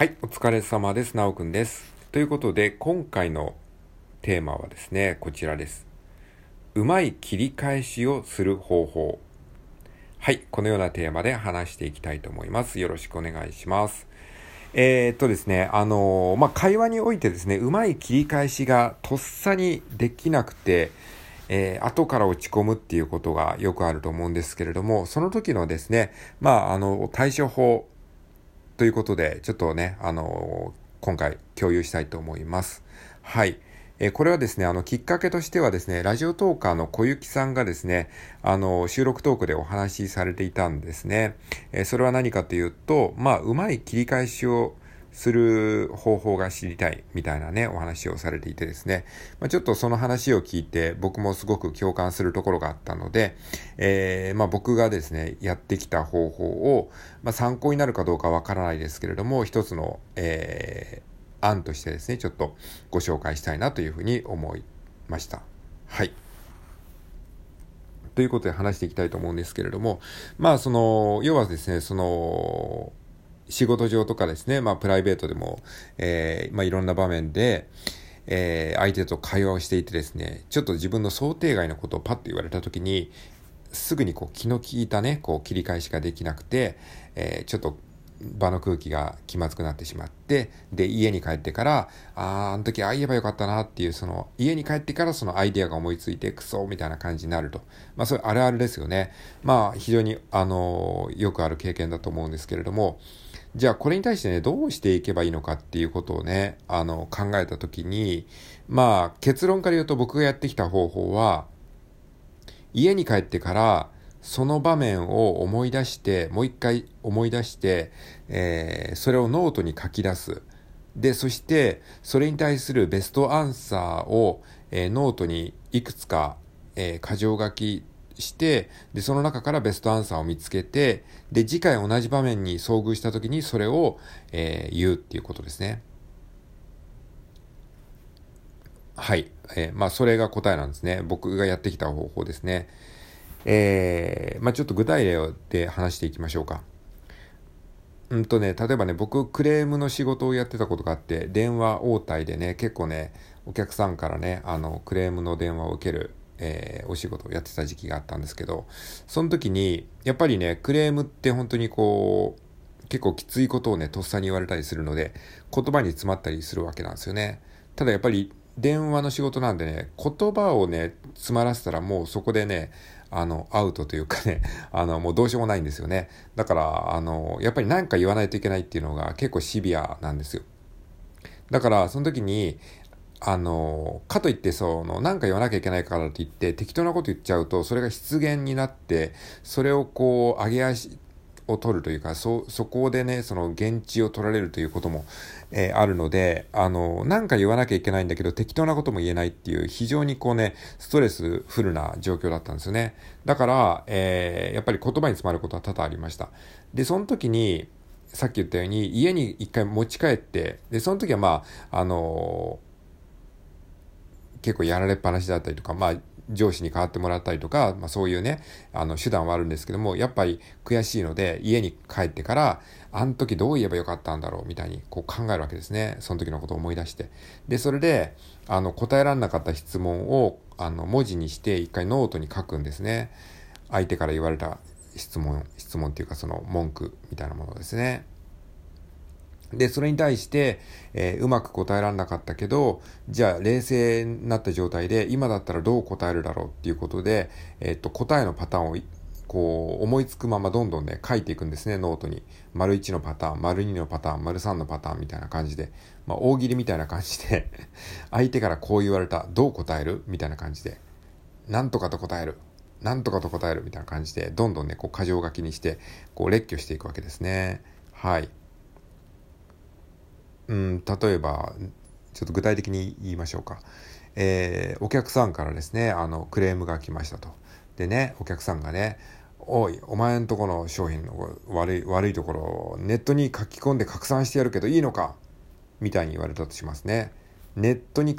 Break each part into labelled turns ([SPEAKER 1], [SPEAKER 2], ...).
[SPEAKER 1] はい、お疲れ様です。なおくんです。ということで、今回のテーマはですね、こちらです。うまい切り返しをする方法。はい、このようなテーマで話していきたいと思います。よろしくお願いします。えー、っとですね、あのーまあ、会話においてですね、うまい切り返しがとっさにできなくて、えー、後から落ち込むっていうことがよくあると思うんですけれども、その時のですね、まあ、あの、対処法ということで、ちょっとね、あの今回共有したいと思います。はい。えーこれはですね、あの、きっかけとしてはですね、ラジオトーカーの小雪さんがですね、あの、収録トークでお話しされていたんですね。えーそれは何かというと、まあ、うまい切り返しをする方法が知りたいみたいなね、お話をされていてですね、まあ、ちょっとその話を聞いて僕もすごく共感するところがあったので、えーまあ、僕がですね、やってきた方法を、まあ、参考になるかどうかわからないですけれども、一つの、えー案としてですね、ちょっとご紹介したいなというふうに思いました。はい。ということで話していきたいと思うんですけれども、まあその、要はですね、その、仕事上とかですね、まあプライベートでも、えーまあいろんな場面で、えー相手と会話をしていてですね、ちょっと自分の想定外のことをパッと言われたときに、すぐにこう気の利いたね、こう切り返しができなくて、えーちょっと場の空気が気まずくなってしまって、で、家に帰ってから、あー、あの時ああ言えばよかったなっていう、その、家に帰ってからそのアイデアが思いついて、クソみたいな感じになると。まあ、それあるあるですよね。まあ、非常に、あのーよくある経験だと思うんですけれども、じゃあこれに対してね、どうしていけばいいのかっていうことをね、あの、考えたときに、まあ、結論から言うと僕がやってきた方法は、家に帰ってから、その場面を思い出して、もう一回思い出して、えーそれをノートに書き出す。で、そして、それに対するベストアンサーを、えーノートにいくつか、えー箇条書きして、で、その中からベストアンサーを見つけて、で、次回同じ場面に遭遇した時にそれを、えー言うっていうことですね。はい。えーまあ、それが答えなんですね。僕がやってきた方法ですね。えーまあ、ちょっと具体例で話していきましょうか。うんとね、例えばね、僕、クレームの仕事をやってたことがあって、電話応対でね、結構ね、お客さんからね、あの、クレームの電話を受ける、えーお仕事をやってた時期があったんですけど、その時に、やっぱりね、クレームって本当にこう、結構きついことをね、とっさに言われたりするので、言葉に詰まったりするわけなんですよね。ただやっぱり、電話の仕事なんでね、言葉をね、詰まらせたらもうそこでね、あの、アウトというかね、あの、もうどうしようもないんですよね。だから、あの、やっぱり何か言わないといけないっていうのが結構シビアなんですよ。だから、その時に、あの、かといって、その、なんか言わなきゃいけないからって言って、適当なこと言っちゃうと、それが失言になって、それをこう、上げ足を取るというか、そ、そこでね、その、現地を取られるということも、えーあるので、あの、なんか言わなきゃいけないんだけど、適当なことも言えないっていう、非常にこうね、ストレスフルな状況だったんですよね。だから、えーやっぱり言葉に詰まることは多々ありました。で、その時に、さっき言ったように、家に一回持ち帰って、で、その時はまあ、あの結構やられっぱなしだったりとか、まあ、上司に代わってもらったりとか、まあそういうね、あの手段はあるんですけども、やっぱり悔しいので、家に帰ってから、あの時どう言えばよかったんだろうみたいにこう考えるわけですね。その時のことを思い出して。で、それで、あの、答えられなかった質問を、あの、文字にして一回ノートに書くんですね。相手から言われた質問、質問っていうかその文句みたいなものですね。で、それに対して、えーうまく答えられなかったけど、じゃあ冷静になった状態で、今だったらどう答えるだろうっていうことで、えっと、答えのパターンを、こう、思いつくままどんどんね、書いていくんですね、ノートに。丸1のパターン、丸2のパターン、丸3のパターンみたいな感じで、まあ、大喜利みたいな感じで、相手からこう言われた、どう答える？みたいな感じで、なんとかと答える。なんとかと答えるみたいな感じで、どんどんね、こう、箇条書きにして、こう、列挙していくわけですね。はい。うん、例えば、ちょっと具体的に言いましょうか。えーお客さんからですね、あの、クレームが来ましたと。でね、お客さんがね、おい、お前んとこの商品の悪い、悪いところをネットに書き込んで拡散してやるけどいいのか？みたいに言われたとしますね。ネットに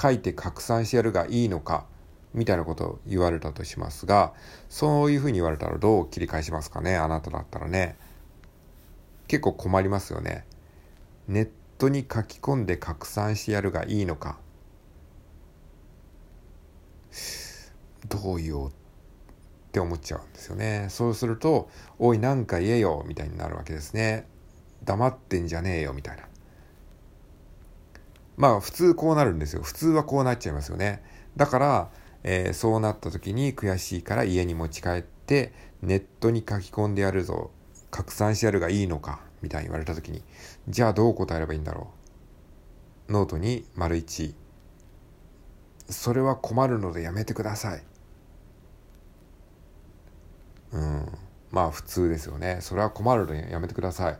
[SPEAKER 1] 書いて拡散してやるがいいのか？みたいなことを言われたとしますが、そういうふうに言われたらどう切り返しますかね？あなただったらね。結構困りますよね。ネットに書き込んで拡散してやるがいいのか？どう言おうって思っちゃうんですよね。そうすると「おいなんか言えよ」みたいになるわけですね。黙ってんじゃねえよみたいな。まあ普通こうなるんですよ。普通はこうなっちゃいますよね。だから、えー、そうなった時に悔しいから家に持ち帰ってネットに書き込んでやるぞ。拡散してやるがいいのか？みたいに言われた時にじゃあどう答えればいいんだろう？ノートに丸1それは困るのでやめてください。うん。まあ普通ですよね。それは困るのでやめてください。っ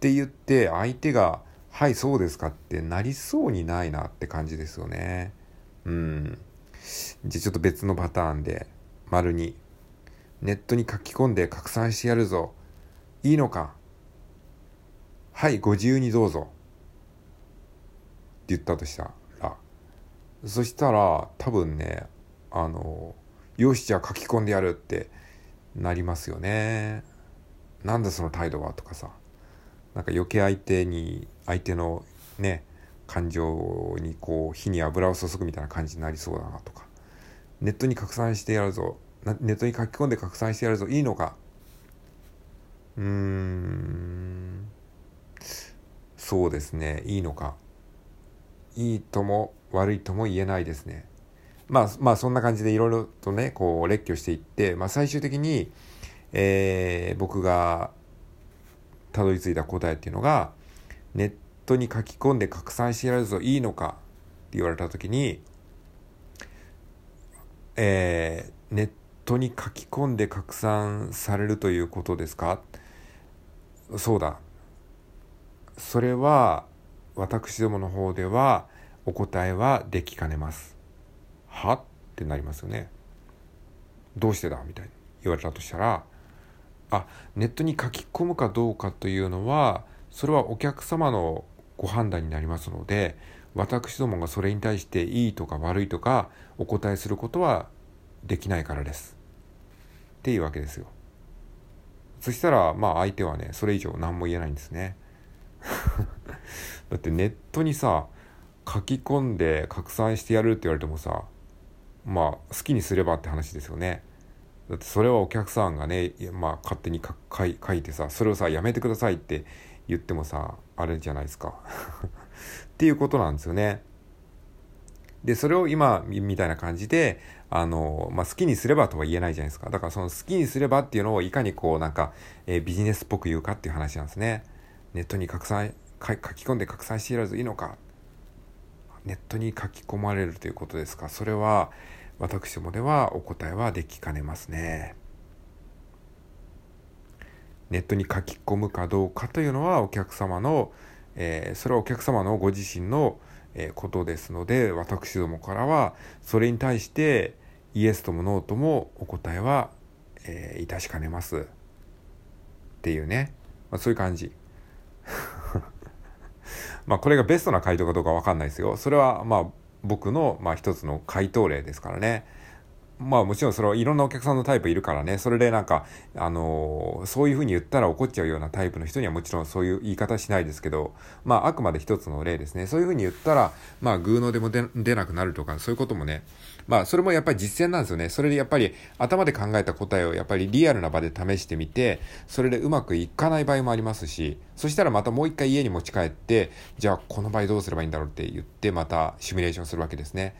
[SPEAKER 1] て言って相手が「はいそうですか」ってなりそうにないなって感じですよね。うん。じゃあちょっと別のパターンで丸2ネットに書き込んで拡散してやるぞ。いいのか？はいご自由にどうぞ。って言ったとしたら。そしたら多分ねあのよしじゃあ書き込んでやるってなりますよね。なんだその態度はとかさ。なんか余計相手に相手のね感情にこう火に油を注ぐみたいな感じになりそうだなとか。ネットに拡散してやるぞ。ネットに書き込んで拡散してやるぞ。いいのか？うーん。そうですね。いいのか。いいとも悪いとも言えないですね。まあまあそんな感じでいろいろとねこう列挙していって、まあ、最終的に、えー、僕がたどり着いた答えっていうのがネットに書き込んで拡散してやるぞいいのかって言われた時に、えー、ネットに書き込んで拡散されるということですか？そうだ。それは私どもの方ではお答えはできかねます。は？ってなりますよね。どうしてだ？みたいに言われたとしたらあネットに書き込むかどうかというのはそれはお客様のご判断になりますので私どもがそれに対していいとか悪いとかお答えすることはできないからです。っていうわけですよ。そしたらまあ相手はねそれ以上何も言えないんですね。だってネットにさ書き込んで拡散してやるって言われてもさまあ好きにすればって話ですよね。だってそれはお客さんがね、まあ、勝手に書いてさそれをさやめてくださいって言ってもさあれじゃないですか。っていうことなんですよね。でそれを今みたいな感じであの、まあ、好きにすればとは言えないじゃないですかだからその好きにすればっていうのをいかにこうなんか、えー、ビジネスっぽく言うかっていう話なんですね。ネットに拡散書き込んで拡散していらずいいのかネットに書き込まれるということですかそれは私もではお答えはできかねますね。ネットに書き込むかどうかというのはお客様の、えー、それはお客様のご自身の、え、ことですので私どもからはそれに対してイエスともノーともお答えは、えー、いたしかねますっていうね、まあ、そういう感じ。まあこれがベストな回答かどうか分かんないですよ。それはまあ僕の、まあ、一つの回答例ですからね。まあもちろんそれはいろんなお客さんのタイプいるからね、それでなんか、あのー、そういうふうに言ったら怒っちゃうようなタイプの人にはもちろんそういう言い方しないですけど、まああくまで一つの例ですね。そういうふうに言ったら、まあ偶のでも出なくなるとか、そういうこともね、まあそれもやっぱり実践なんですよね。それでやっぱり頭で考えた答えをやっぱりリアルな場で試してみて、それでうまくいかない場合もありますし、そしたらまたもう一回家に持ち帰って、じゃあこの場合どうすればいいんだろうって言ってまたシミュレーションするわけですね。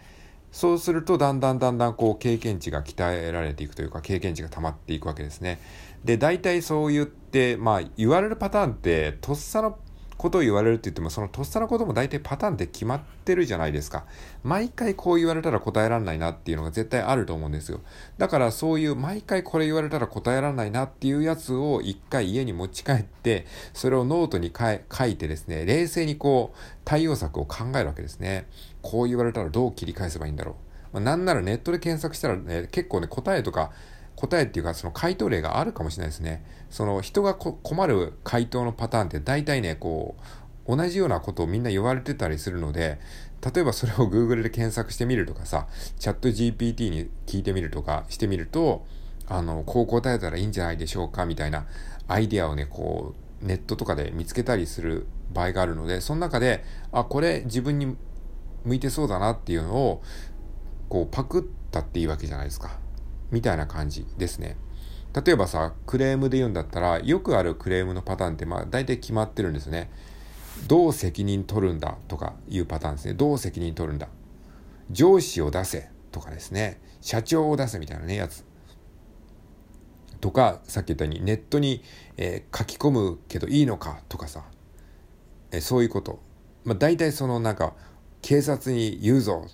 [SPEAKER 1] そうするとだんだんだんだんこう経験値が鍛えられていくというか経験値が溜まっていくわけですね。で大体そう言ってまあ言われるパターンってとっさのことを言われるって言ってもそのとっさのことも大体パターンって決まってるじゃないですか。毎回こう言われたら答えられないなっていうのが絶対あると思うんですよ。だからそういう毎回これ言われたら答えられないなっていうやつを一回家に持ち帰ってそれをノートに書いてですね冷静にこう対応策を考えるわけですね。こう言われたらどう切り返せばいいんだろう。まあ、なんならネットで検索したらね、結構ね、答えとか、答えっていうか、その回答例があるかもしれないですね。その人が困る回答のパターンって大体ね、こう、同じようなことをみんな言われてたりするので、例えばそれを Google で検索してみるとかさ、チャット GPT に聞いてみるとかしてみると、あの、こう答えたらいいんじゃないでしょうかみたいなアイデアをね、こう、ネットとかで見つけたりする場合があるので、その中で、あ、これ自分に向いてそうだなっていうのを、こうパクったっていいわけじゃないですか。みたいな感じですね。例えばさ、クレームで言うんだったら、よくあるクレームのパターンって、まあ大体決まってるんですね。どう責任取るんだとかいうパターンですね。どう責任取るんだ。上司を出せとかですね。社長を出せみたいなね、やつ。とか、さっき言ったようにネットに、えー、書き込むけどいいのかとかさ、えー、そういうこと。まあ大体そのなんか、警察に言うぞ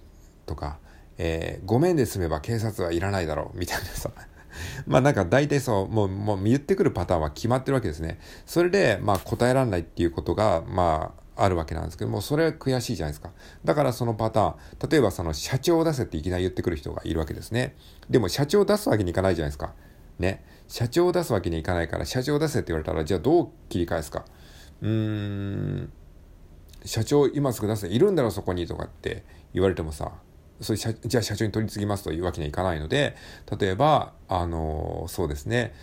[SPEAKER 1] とか、えー、ごめんで済めば警察はいらないだろうみたいなさ。まあなんか大体そう、もう、もう言ってくるパターンは決まってるわけですね。それで、まあ答えられないっていうことが、まあ、あるわけなんですけども、それは悔しいじゃないですか。だからそのパターン、例えばその社長を出せっていきなり言ってくる人がいるわけですね。でも社長を出すわけにいかないじゃないですか。ね。社長を出すわけにいかないから、社長を出せって言われたら、じゃあどう切り返すか。うーん、社長今すぐ出せ、いるんだろそこにとかって言われてもさ、それじゃあ社長に取り次ぎますというわけにはいかないので、例えば、あの、そうですね、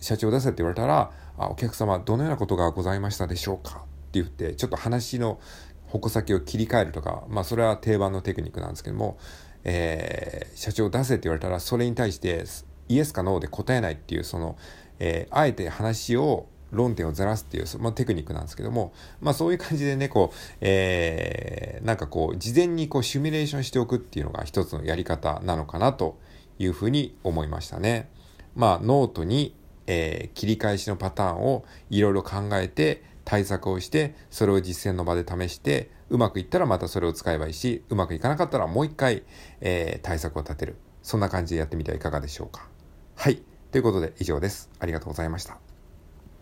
[SPEAKER 1] 社長出せって言われたら、あお客様、どのようなことがございましたでしょうか？って言って、ちょっと話の矛先を切り替えるとか、まあ、それは定番のテクニックなんですけども、えー、社長出せって言われたら、それに対して、イエスかノーで答えないっていう、その、えー、あえて話を論点をずらすっていう、まあ、テクニックなんですけども、まあそういう感じでね、こう、えー、なんかこう、事前にこう、シミュレーションしておくっていうのが一つのやり方なのかなというふうに思いましたね。まあノートに、えー、切り返しのパターンをいろいろ考えて対策をして、それを実践の場で試して、うまくいったらまたそれを使えばいいし、うまくいかなかったらもう一回、えー、対策を立てる。そんな感じでやってみてはいかがでしょうか。はい。ということで以上です。ありがとうございました。